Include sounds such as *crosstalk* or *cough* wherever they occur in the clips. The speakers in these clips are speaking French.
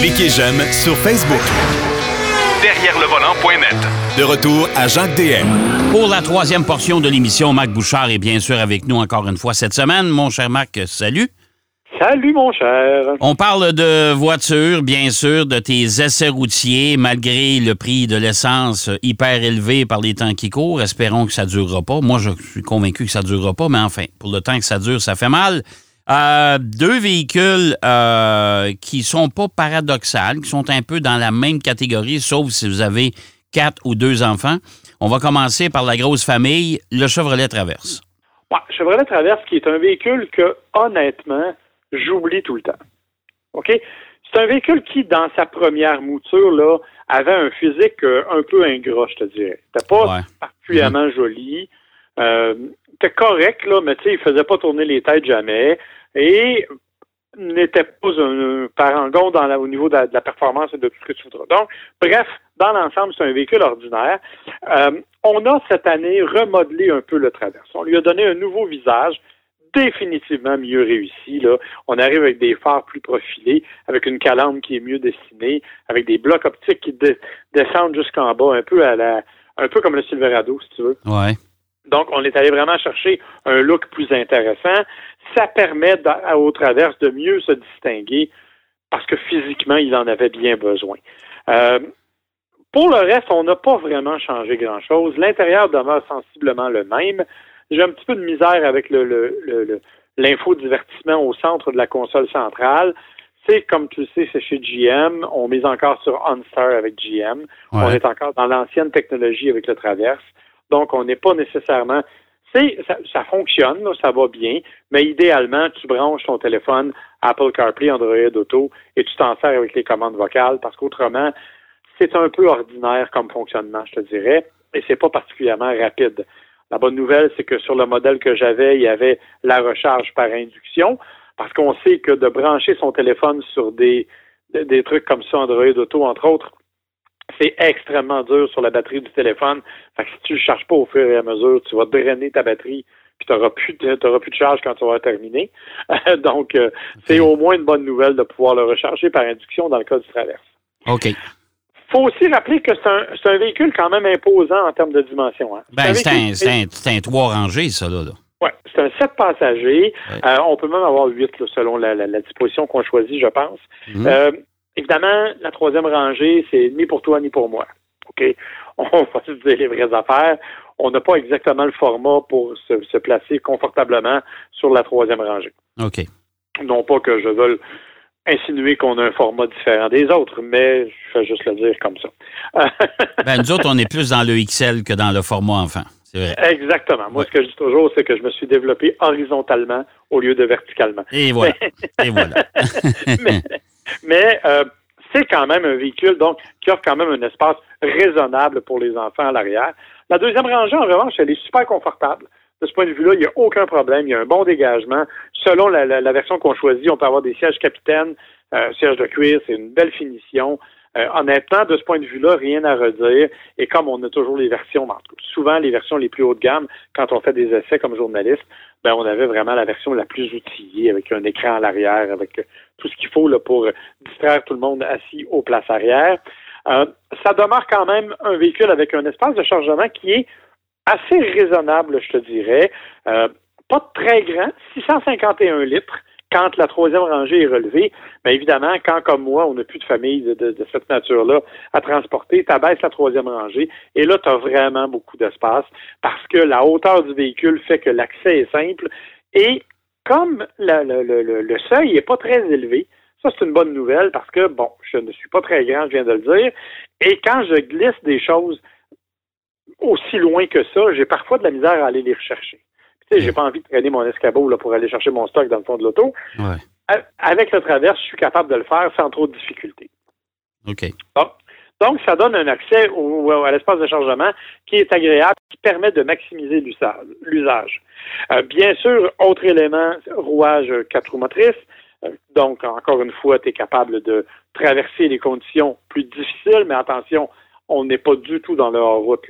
Cliquez j'aime sur Facebook. Derrière le volant.net. De retour à Jacques DM. Pour la troisième portion de l'émission, Marc Bouchard est bien sûr avec nous encore une fois cette semaine. Mon cher Marc, salut. Salut, mon cher. On parle de voitures, bien sûr, de tes essais routiers, malgré le prix de l'essence hyper élevé par les temps qui courent. Espérons que ça ne durera pas. Moi, je suis convaincu que ça ne durera pas, mais enfin, pour le temps que ça dure, ça fait mal. Euh, deux véhicules euh, qui sont pas paradoxales, qui sont un peu dans la même catégorie, sauf si vous avez quatre ou deux enfants. On va commencer par la grosse famille, le Chevrolet Traverse. Ouais, Chevrolet Traverse, qui est un véhicule que, honnêtement, j'oublie tout le temps. OK? C'est un véhicule qui, dans sa première mouture, là, avait un physique euh, un peu ingrat, je te dirais. C'était pas particulièrement joli. Euh, c'était correct, là, mais tu sais, il faisait pas tourner les têtes jamais. Et n'était pas un, parangon au niveau de la, performance et de tout ce que tu voudras. Donc, bref, dans l'ensemble, c'est un véhicule ordinaire. Euh, on a cette année remodelé un peu le Traverse. On lui a donné un nouveau visage définitivement mieux réussi. Là. On arrive avec des phares plus profilés, avec une calandre qui est mieux dessinée, avec des blocs optiques qui descendent jusqu'en bas, un peu à la, un peu comme le Silverado, si tu veux. Ouais. Donc, on est allé vraiment chercher un look plus intéressant. Ça permet au Traverse de mieux se distinguer parce que physiquement, il en avait bien besoin. Euh, pour le reste, on n'a pas vraiment changé grand-chose. L'intérieur demeure sensiblement le même. J'ai un petit peu de misère avec le, le, l'infodivertissement au centre de la console centrale. C'est comme tu le sais, c'est chez GM. On mise encore sur OnStar avec GM. On est encore dans l'ancienne technologie avec le Traverse. Donc, on n'est pas nécessairement. Ça, fonctionne, ça va bien, mais idéalement, tu branches ton téléphone Apple CarPlay, Android Auto et tu t'en sers avec les commandes vocales parce qu'autrement, c'est un peu ordinaire comme fonctionnement, je te dirais, et c'est pas particulièrement rapide. La bonne nouvelle, c'est que sur le modèle que j'avais, il y avait la recharge par induction, parce qu'on sait que de brancher son téléphone sur des trucs comme ça, Android Auto, entre autres, c'est extrêmement dur sur la batterie du téléphone. Fait que si tu ne le charges pas au fur et à mesure, tu vas drainer ta batterie puis tu n'auras plus, de, plus de charge quand tu vas terminer. Donc, euh, c'est au moins une bonne nouvelle de pouvoir le recharger par induction dans le cas du traverse. OK faut aussi rappeler que c'est un, un, véhicule quand même imposant en termes de dimension. Hein. Ben, c'est un, un, trois rangées, ça, là. Oui, c'est un sept passagers. Euh, on peut même avoir huit, selon la, disposition qu'on choisit, je pense. Mhm. Euh, évidemment, la troisième rangée, c'est ni pour toi ni pour moi. OK? *laughs* On va se dire les vraies affaires. On n'a pas exactement le format pour se, se, placer confortablement sur la troisième rangée. OK. Non pas que je veuille insinuer qu'on a un format différent des autres, mais je vais juste le dire comme ça. *laughs* ben, nous autres, on est plus dans le XL que dans le format enfant. Vrai. Exactement. Moi, ce que je dis toujours, c'est que je me suis développé horizontalement au lieu de verticalement. Et voilà. *laughs* Et voilà. *laughs* mais, euh, c'est quand même un véhicule donc qui offre quand même un espace raisonnable pour les enfants à l'arrière. La deuxième rangée, en revanche, elle est super confortable. De ce point de vue-là, il n'y a aucun problème. Il y a un bon dégagement. Selon la, version qu'on choisit, on peut avoir des sièges capitaines, euh, sièges de cuir, c'est une belle finition. Euh, honnêtement, de ce point de vue-là, rien à redire. Et comme on a toujours les versions, souvent les versions les plus haut de gamme, quand on fait des essais comme journaliste, ben on avait vraiment la version la plus outillée, avec un écran à l'arrière, avec tout ce qu'il faut pour distraire tout le monde assis aux places arrière. Euh, ça demeure quand même un véhicule avec un espace de chargement qui est assez raisonnable, je te dirais. Euh, pas très grand, 651 litres quand la troisième rangée est relevée. Mais évidemment, quand comme moi, on n'a plus de famille de, cette nature-là à transporter, tu abaisses la troisième rangée et là, tu as vraiment beaucoup d'espace parce que la hauteur du véhicule fait que l'accès est simple et comme le, seuil n'est pas très élevé, ça, c'est une bonne nouvelle parce que, bon, je ne suis pas très grand, je viens de le dire. Et quand je glisse des choses aussi loin que ça, j'ai parfois de la misère à aller les rechercher. Tu sais, j'ai pas envie de traîner mon escabeau là, pour aller chercher mon stock dans le fond de l'auto. Avec le traverse, je suis capable de le faire sans trop de difficultés. OK. Donc, ça donne un accès au, à l'espace de chargement qui est agréable, qui permet de maximiser l'usage. Euh, bien sûr, autre élément, rouage quatre roues motrices. Euh, donc, encore une fois, tu es capable de traverser les conditions plus difficiles, mais attention, on n'est pas du tout dans le hors-route.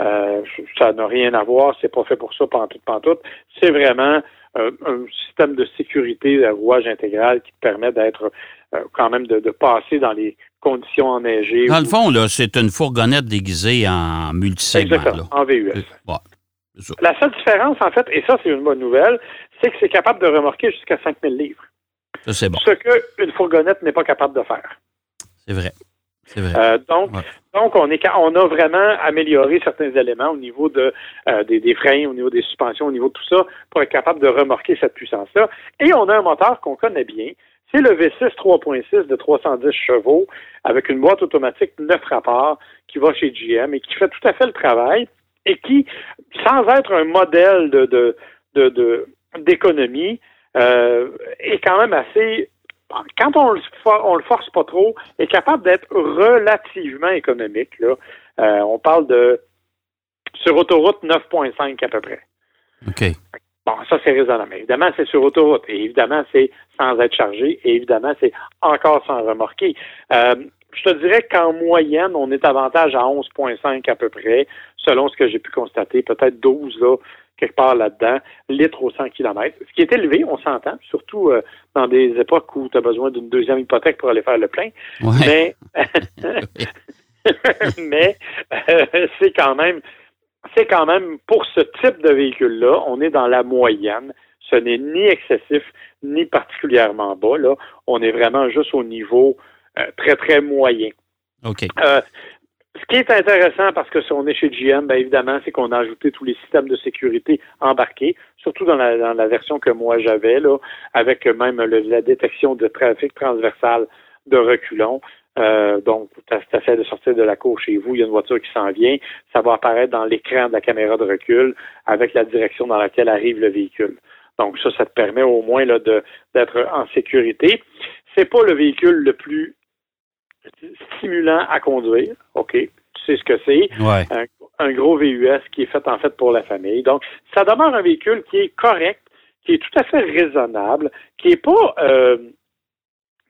Euh, ça n'a rien à voir, c'est pas fait pour ça, pantoute, pantoute. C'est vraiment euh, un système de sécurité, un rouage intégral qui te permet d'être euh, quand même de, passer dans les conditions enneigées. Dans le fond, là, c'est une fourgonnette déguisée en multisegment. Exactement, en VUS. La seule différence, en fait, et ça, c'est une bonne nouvelle, c'est que c'est capable de remorquer jusqu'à 5000 livres. Ça, c'est bon. Ce qu'une fourgonnette n'est pas capable de faire. C'est vrai. Euh, donc, donc on, est, on a vraiment amélioré certains éléments au niveau de, euh, des, freins, au niveau des suspensions, au niveau de tout ça, pour être capable de remorquer cette puissance-là. Et on a un moteur qu'on connaît bien. C'est le V6 3.6 de 310 chevaux avec une boîte automatique 9 rapports qui va chez GM et qui fait tout à fait le travail et qui, sans être un modèle de, de, d'économie, euh, est quand même assez quand on le, on le force pas trop, est capable d'être relativement économique. Là. Euh, on parle de sur autoroute 9,5 à peu près. OK. Bon, ça, c'est raisonnable. Évidemment, c'est sur autoroute. Et évidemment, c'est sans être chargé. Et évidemment, c'est encore sans remorquer. Euh, je te dirais qu'en moyenne, on est avantage à 11,5 à peu près, selon ce que j'ai pu constater. Peut-être 12 là, quelque part là-dedans, litres au 100 km. Ce qui est élevé, on s'entend, surtout euh, dans des époques où tu as besoin d'une deuxième hypothèque pour aller faire le plein. Mais, *laughs* *laughs* mais euh, c'est quand même c'est quand même pour ce type de véhicule-là, on est dans la moyenne. Ce n'est ni excessif ni particulièrement bas. Là. On est vraiment juste au niveau très, très moyen. OK. Ce qui est intéressant, parce que si on est chez GM, bien évidemment, c'est qu'on a ajouté tous les systèmes de sécurité embarqués, surtout dans la, dans la version que moi j'avais, là, avec même la détection de trafic transversal de reculons. Euh, donc, tu as, fait de sortir de la cour chez vous, il y a une voiture qui s'en vient, ça va apparaître dans l'écran de la caméra de recul avec la direction dans laquelle arrive le véhicule. Donc, ça, ça te permet au moins là, d'être en sécurité. C'est pas le véhicule le plus stimulant à conduire. OK, tu sais ce que c'est. Un, gros VUS qui est fait en fait pour la famille. Donc, ça demeure un véhicule qui est correct, qui est tout à fait raisonnable, qui est pas, euh,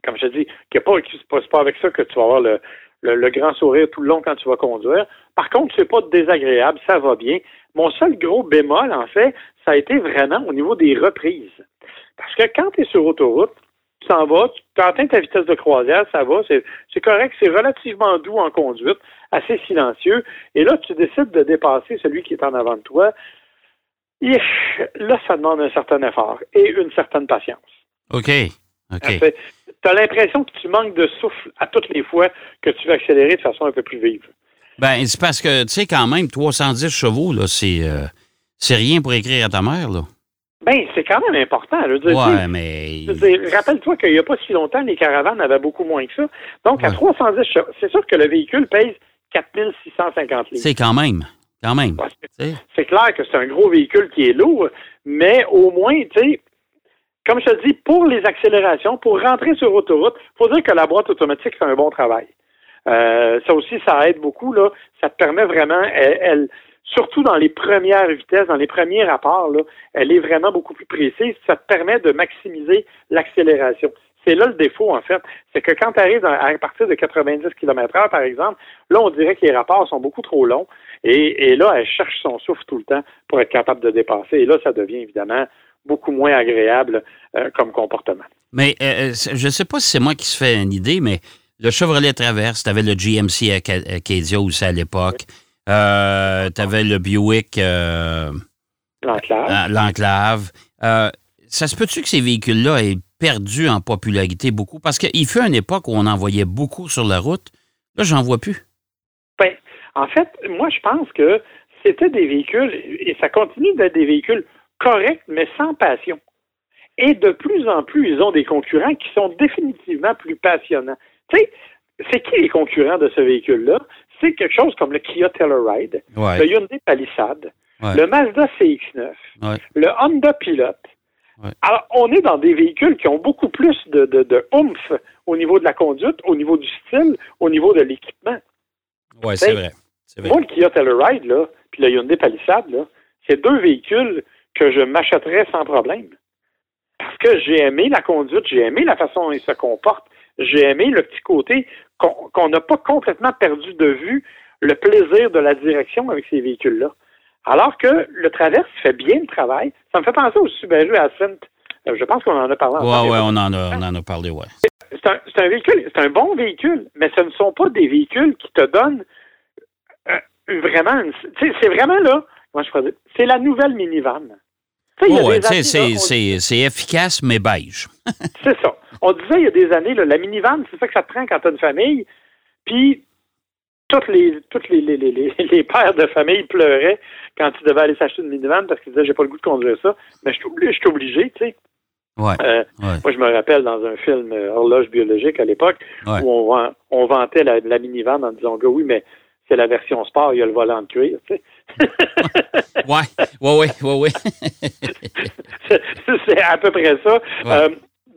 comme je dis, qui est pas, qui se passe pas avec ça que tu vas avoir le, le, grand sourire tout le long quand tu vas conduire. Par contre, c'est pas désagréable, ça va bien. Mon seul gros bémol, en fait, ça a été vraiment au niveau des reprises. Parce que quand tu es sur autoroute, tu t'en vas, tu atteins ta vitesse de croisière, ça va, c'est correct, c'est relativement doux en conduite, assez silencieux. Et là, tu décides de dépasser celui qui est en avant de toi. Et là, ça demande un certain effort et une certaine patience. OK. OK. Tu as l'impression que tu manques de souffle à toutes les fois que tu veux accélérer de façon un peu plus vive. Ben, c'est parce que, tu sais, quand même, 310 chevaux, là, c'est, euh, c'est rien pour écrire à ta mère, là. Ben, c'est quand même important. ouais, mais. Rappelle-toi qu'il n'y a pas si longtemps, les caravanes avaient beaucoup moins que ça. Donc, à 310 c'est sûr que le véhicule pèse 4650 litres. C'est quand même. Quand même. c'est clair que c'est un gros véhicule qui est lourd, mais au moins, tu sais, comme je te dis, pour les accélérations, pour rentrer sur autoroute, il faut dire que la boîte automatique fait un bon travail. Euh, ça aussi, ça aide beaucoup. Là. Ça te permet vraiment, elle surtout dans les premières vitesses, dans les premiers rapports, elle est vraiment beaucoup plus précise. Ça te permet de maximiser l'accélération. C'est là le défaut, en fait. C'est que quand tu arrives à partir de 90 km heure, par exemple, là, on dirait que les rapports sont beaucoup trop longs. Et, là, elle cherche son souffle tout le temps pour être capable de dépasser. Et là, ça devient évidemment beaucoup moins agréable euh, comme comportement. Mais euh, euh, je ne sais pas si c'est moi qui se fais une idée, mais le Chevrolet Traverse, tu avais le GMC Acadia aussi à l'époque. Euh, tu avais le Buick. Euh, L'enclave. Euh, ça se peut-tu que ces véhicules-là aient perdu en popularité beaucoup? Parce qu'il fut une époque où on en voyait beaucoup sur la route. Là, j'en vois plus. Ben, en fait, moi, je pense que c'était des véhicules, et ça continue d'être des véhicules corrects, mais sans passion. Et de plus en plus, ils ont des concurrents qui sont définitivement plus passionnants. Tu sais, c'est qui les concurrents de ce véhicule-là? Quelque chose comme le Kia Telluride, le Hyundai Palisade, le Mazda CX-9, le Honda Pilot. Alors, on est dans des véhicules qui ont beaucoup plus de, de, oomph au niveau de la conduite, au niveau du style, au niveau de l'équipement. Oui, c'est vrai. Moi, le Kia Telluride, là, puis le Hyundai Palisade, là, c'est deux véhicules que je m'achèterais sans problème. Parce que j'ai aimé la conduite, j'ai aimé la façon dont ils se comportent, j'ai aimé le petit côté qu'on n'a pas complètement perdu de vue le plaisir de la direction avec ces véhicules-là. Alors que le Traverse fait bien le travail. Ça me fait penser au Subaru Ascent. Euh, je pense qu'on en a parlé. Oui, oui, on en a, on en a parlé, ouais. C'est un, un, véhicule, c'est un bon véhicule, mais ce ne sont pas des véhicules qui te donnent euh, vraiment, c'est vraiment là, moi je dire, c'est la nouvelle minivan. Oh, c'est efficace, mais beige. c'est ça. On disait il y a des années, là, la minivan, c'est ça que ça te prend quand tu as une famille. Puis, toutes les toutes les, les, les, les, *laughs* pères de famille pleuraient quand ils devaient aller s'acheter une minivan parce qu'ils disaient j'ai pas le goût de conduire ça. Mais je suis obligé, tu sais. Ouais, euh, Moi, je me rappelle dans un film euh, Horloge biologique à l'époque où on, on vantait la, la minivan en disant oui, mais c'est la version sport, il y a le volant de cuir, tu sais. *laughs* ouais, ouais, ouais, ouais, *laughs* c'est à peu près ça. Euh,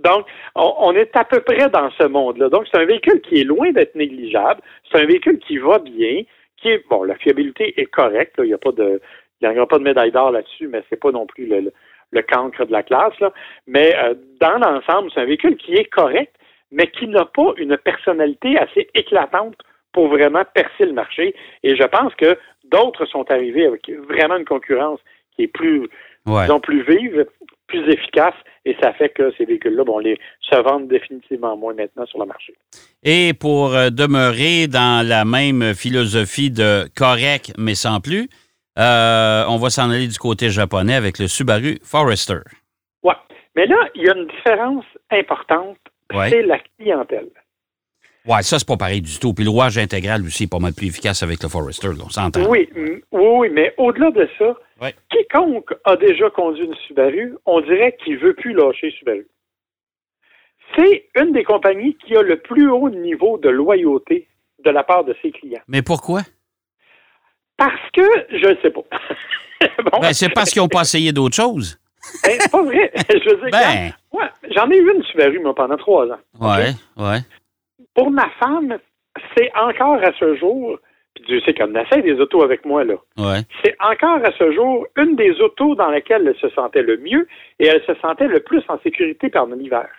donc, on, est à peu près dans ce monde-là. Donc, c'est un véhicule qui est loin d'être négligeable. C'est un véhicule qui va bien, qui est, bon, la fiabilité est correcte. Il n'y a pas de, il n'y aura pas de médaille d'or là-dessus, mais c'est pas non plus le, le, cancre de la classe. Là. Mais euh, dans l'ensemble, c'est un véhicule qui est correct, mais qui n'a pas une personnalité assez éclatante pour vraiment percer le marché. Et je pense que d'autres sont arrivés avec vraiment une concurrence qui est plus, disons, plus vive, plus efficace, et ça fait que ces véhicules-là, bon, les se vendent définitivement moins maintenant sur le marché. Et pour euh, demeurer dans la même philosophie de correct mais sans plus, euh, on va s'en aller du côté japonais avec le Subaru Forester. Oui, mais là, il y a une différence importante, c'est la clientèle. Oui, ça, c'est pas pareil du tout. Puis le rouage intégral aussi est pas mal plus efficace avec le Forester, on s'entend. Oui, oui, mais au-delà de ça, quiconque a déjà conduit une Subaru, on dirait qu'il veut plus lâcher Subaru. C'est une des compagnies qui a le plus haut niveau de loyauté de la part de ses clients. Mais pourquoi? Parce que, je ne sais pas. *laughs* ben, c'est parce qu'ils n'ont pas essayé d'autres choses. Ben, c'est pas vrai. *laughs* Je veux dire, ben... j'en ai eu une Subaru, moi, pendant trois ans. Ouais, ouais. Pour ma femme, c'est encore à ce jour, puis Dieu sait qu'elle essaie des autos avec moi, là. C'est encore à ce jour une des autos dans laquelle elle se sentait le mieux et elle se sentait le plus en sécurité pendant l'hiver.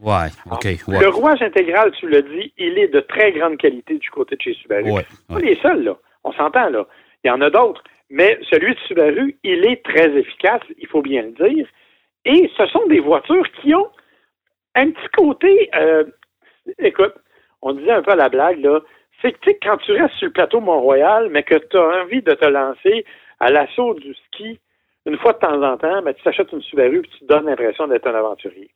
Ouais, OK. Le rouage intégral, tu l'as dit, il est de très grande qualité du côté de chez Subaru. Ouais, Pas les seuls, là. On s'entend, là. Il y en a d'autres. Mais celui de Subaru, il est très efficace, il faut bien le dire. Et ce sont des voitures qui ont un petit côté, euh, écoute, on disait un peu à la blague, là, c'est que quand tu restes sur le plateau Mont-Royal, mais que tu as envie de te lancer à l'assaut du ski une fois de temps en temps, ben, tu t'achètes une Subaru et tu te donnes l'impression d'être un aventurier.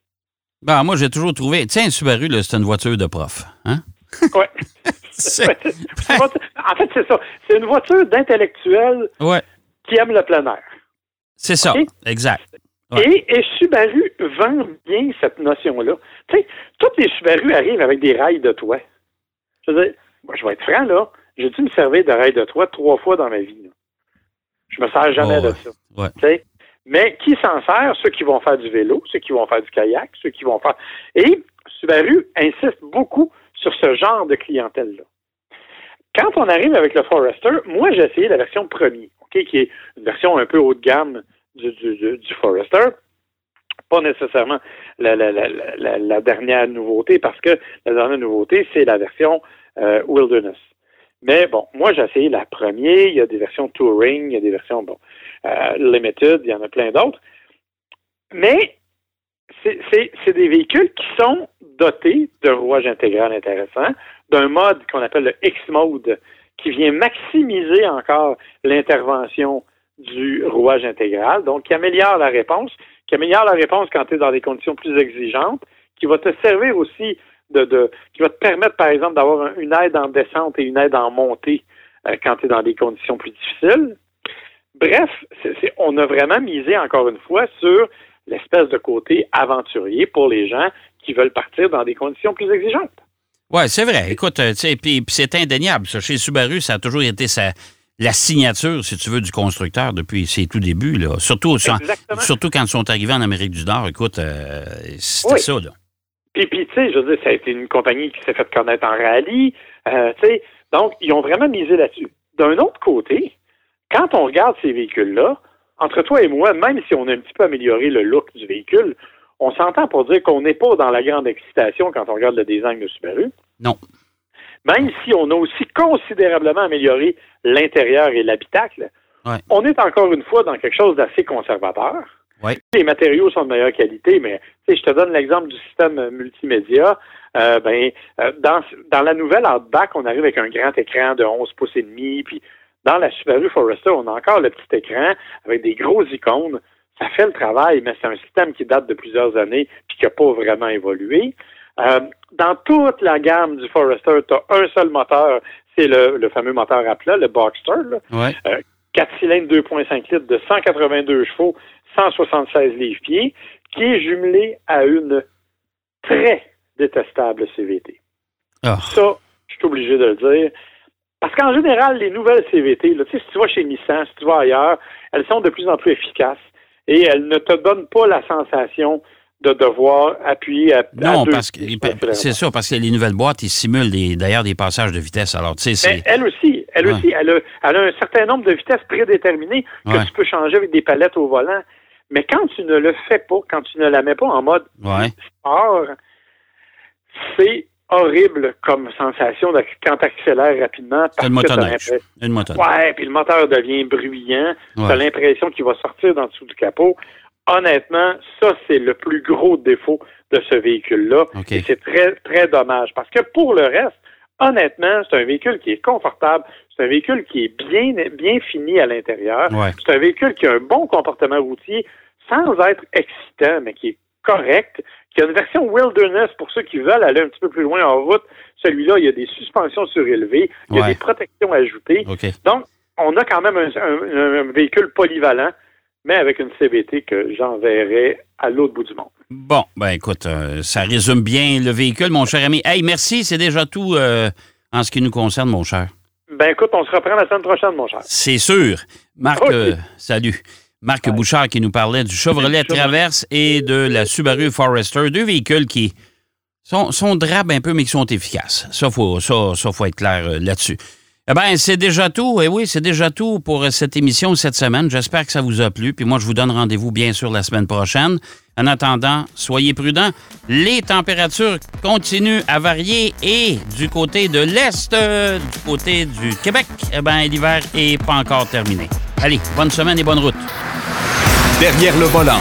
Ben, moi, j'ai toujours trouvé. Tiens, une Subaru, c'est une voiture de prof. Hein? Oui. *laughs* en fait, c'est ça. C'est une voiture d'intellectuel qui aime le plein air. C'est ça, exact. Et, Subaru vend bien cette notion-là. Tu sais, toutes les Subaru arrivent avec des rails de toit. Je veux dire, moi, je vais être franc, là. J'ai dû me servir de rails de toit trois fois dans ma vie. Là? Je me sers jamais oh, de ça. Mais qui s'en sert? Ceux qui vont faire du vélo, ceux qui vont faire du kayak, ceux qui vont faire. Et Subaru insiste beaucoup sur ce genre de clientèle-là. Quand on arrive avec le Forester, moi, j'ai essayé la version premier, ok, qui est une version un peu haut de gamme du, du, Forester. Pas nécessairement la, la, la, la, dernière nouveauté, parce que la dernière nouveauté, c'est la version euh, Wilderness. Mais bon, moi, j'ai essayé la première. Il y a des versions Touring, il y a des versions bon, euh, Limited, il y en a plein d'autres. Mais c'est des véhicules qui sont dotés d'un rouage intégral intéressant, d'un mode qu'on appelle le X-Mode, qui vient maximiser encore l'intervention du rouage intégral, donc qui améliore la réponse, qui améliore la réponse quand tu es dans des conditions plus exigeantes, qui va te servir aussi de, de qui va te permettre, par exemple, d'avoir une aide en descente et une aide en montée euh, quand tu es dans des conditions plus difficiles. Bref, on a vraiment misé encore une fois sur l'espèce de côté aventurier pour les gens qui veulent partir dans des conditions plus exigeantes. Oui, c'est vrai. Écoute, euh, puis c'est indéniable. Ça. Chez Subaru, ça a toujours été sa, la signature, si tu veux, du constructeur depuis ses tout débuts. Là. Surtout, surtout quand ils sont arrivés en Amérique du Nord. Écoute, euh, c'était ça. Là. Puis, puis tu sais, je veux dire, ça a été une compagnie qui s'est fait connaître en rallye. Euh, tu sais, donc, ils ont vraiment misé là-dessus. D'un autre côté, quand on regarde ces véhicules-là, entre toi et moi, même si on a un petit peu amélioré le look du véhicule, on s'entend pour dire qu'on n'est pas dans la grande excitation quand on regarde le design de Subaru. Non. même si on a aussi considérablement amélioré l'intérieur et l'habitacle, on est encore une fois dans quelque chose d'assez conservateur. Les matériaux sont de meilleure qualité, mais je te donne l'exemple du système multimédia. Euh, ben, euh, dans, dans la nouvelle Outback, on arrive avec un grand écran de 11 pouces et demi, puis dans la Subaru Forester, on a encore le petit écran avec des gros icônes. Ça fait le travail, mais c'est un système qui date de plusieurs années puis qui n'a pas vraiment évolué. Euh, dans toute la gamme du Forester, tu as un seul moteur, c'est le, fameux moteur à plat, le Boxster. Là. 4 cylindres 2.5 litres de 182 chevaux, 176 livres-pieds, qui est jumelé à une très détestable CVT. Ah. Ça, je suis obligé de le dire. Parce qu'en général, les nouvelles CVT, là, si tu vas chez Nissan, si tu vas ailleurs, elles sont de plus en plus efficaces et elles ne te donnent pas la sensation de devoir appuyer à, non, parce que c'est ça, parce que les nouvelles boîtes, ils simulent d'ailleurs des passages de vitesse. Alors, tu sais, elle aussi, elle aussi, elle a, elle a, un certain nombre de vitesses prédéterminées que tu peux changer avec des palettes au volant. Mais quand tu ne le fais pas, quand tu ne la mets pas en mode sport, c'est horrible comme sensation quand tu accélères rapidement. C'est une motoneige. Une Ouais, puis le moteur devient bruyant. Tu as l'impression qu'il va sortir dans dessous du capot. Honnêtement, ça, c'est le plus gros défaut de ce véhicule-là. Et c'est très, très dommage. Parce que pour le reste, honnêtement, c'est un véhicule qui est confortable. C'est un véhicule qui est bien, bien fini à l'intérieur. C'est un véhicule qui a un bon comportement routier sans être excitant, mais qui est correct, qui a une version wilderness pour ceux qui veulent aller un petit peu plus loin en route. Celui-là, il y a des suspensions surélevées, il y a des protections ajoutées. Donc, on a quand même un, véhicule polyvalent, mais avec une CVT que j'enverrai à l'autre bout du monde. Bon, ben écoute, euh, ça résume bien le véhicule, mon cher ami. Hey, merci, c'est déjà tout euh, en ce qui nous concerne, mon cher. Ben écoute, on se reprend la semaine prochaine, mon cher. C'est sûr. Marc, euh, salut. Marc Bouchard qui nous parlait du Chevrolet Traverse et de la Subaru Forester, deux véhicules qui sont, sont drabes un peu, mais qui sont efficaces. Ça, faut, ça, ça faut être clair là-dessus. Eh bien, c'est déjà tout. Eh oui, c'est déjà tout pour cette émission cette semaine. J'espère que ça vous a plu. Puis moi, je vous donne rendez-vous, bien sûr, la semaine prochaine. En attendant, soyez prudents. Les températures continuent à varier et du côté de l'Est, euh, du côté du Québec, eh bien, l'hiver n'est pas encore terminé. Allez, bonne semaine et bonne route. Derrière le volant.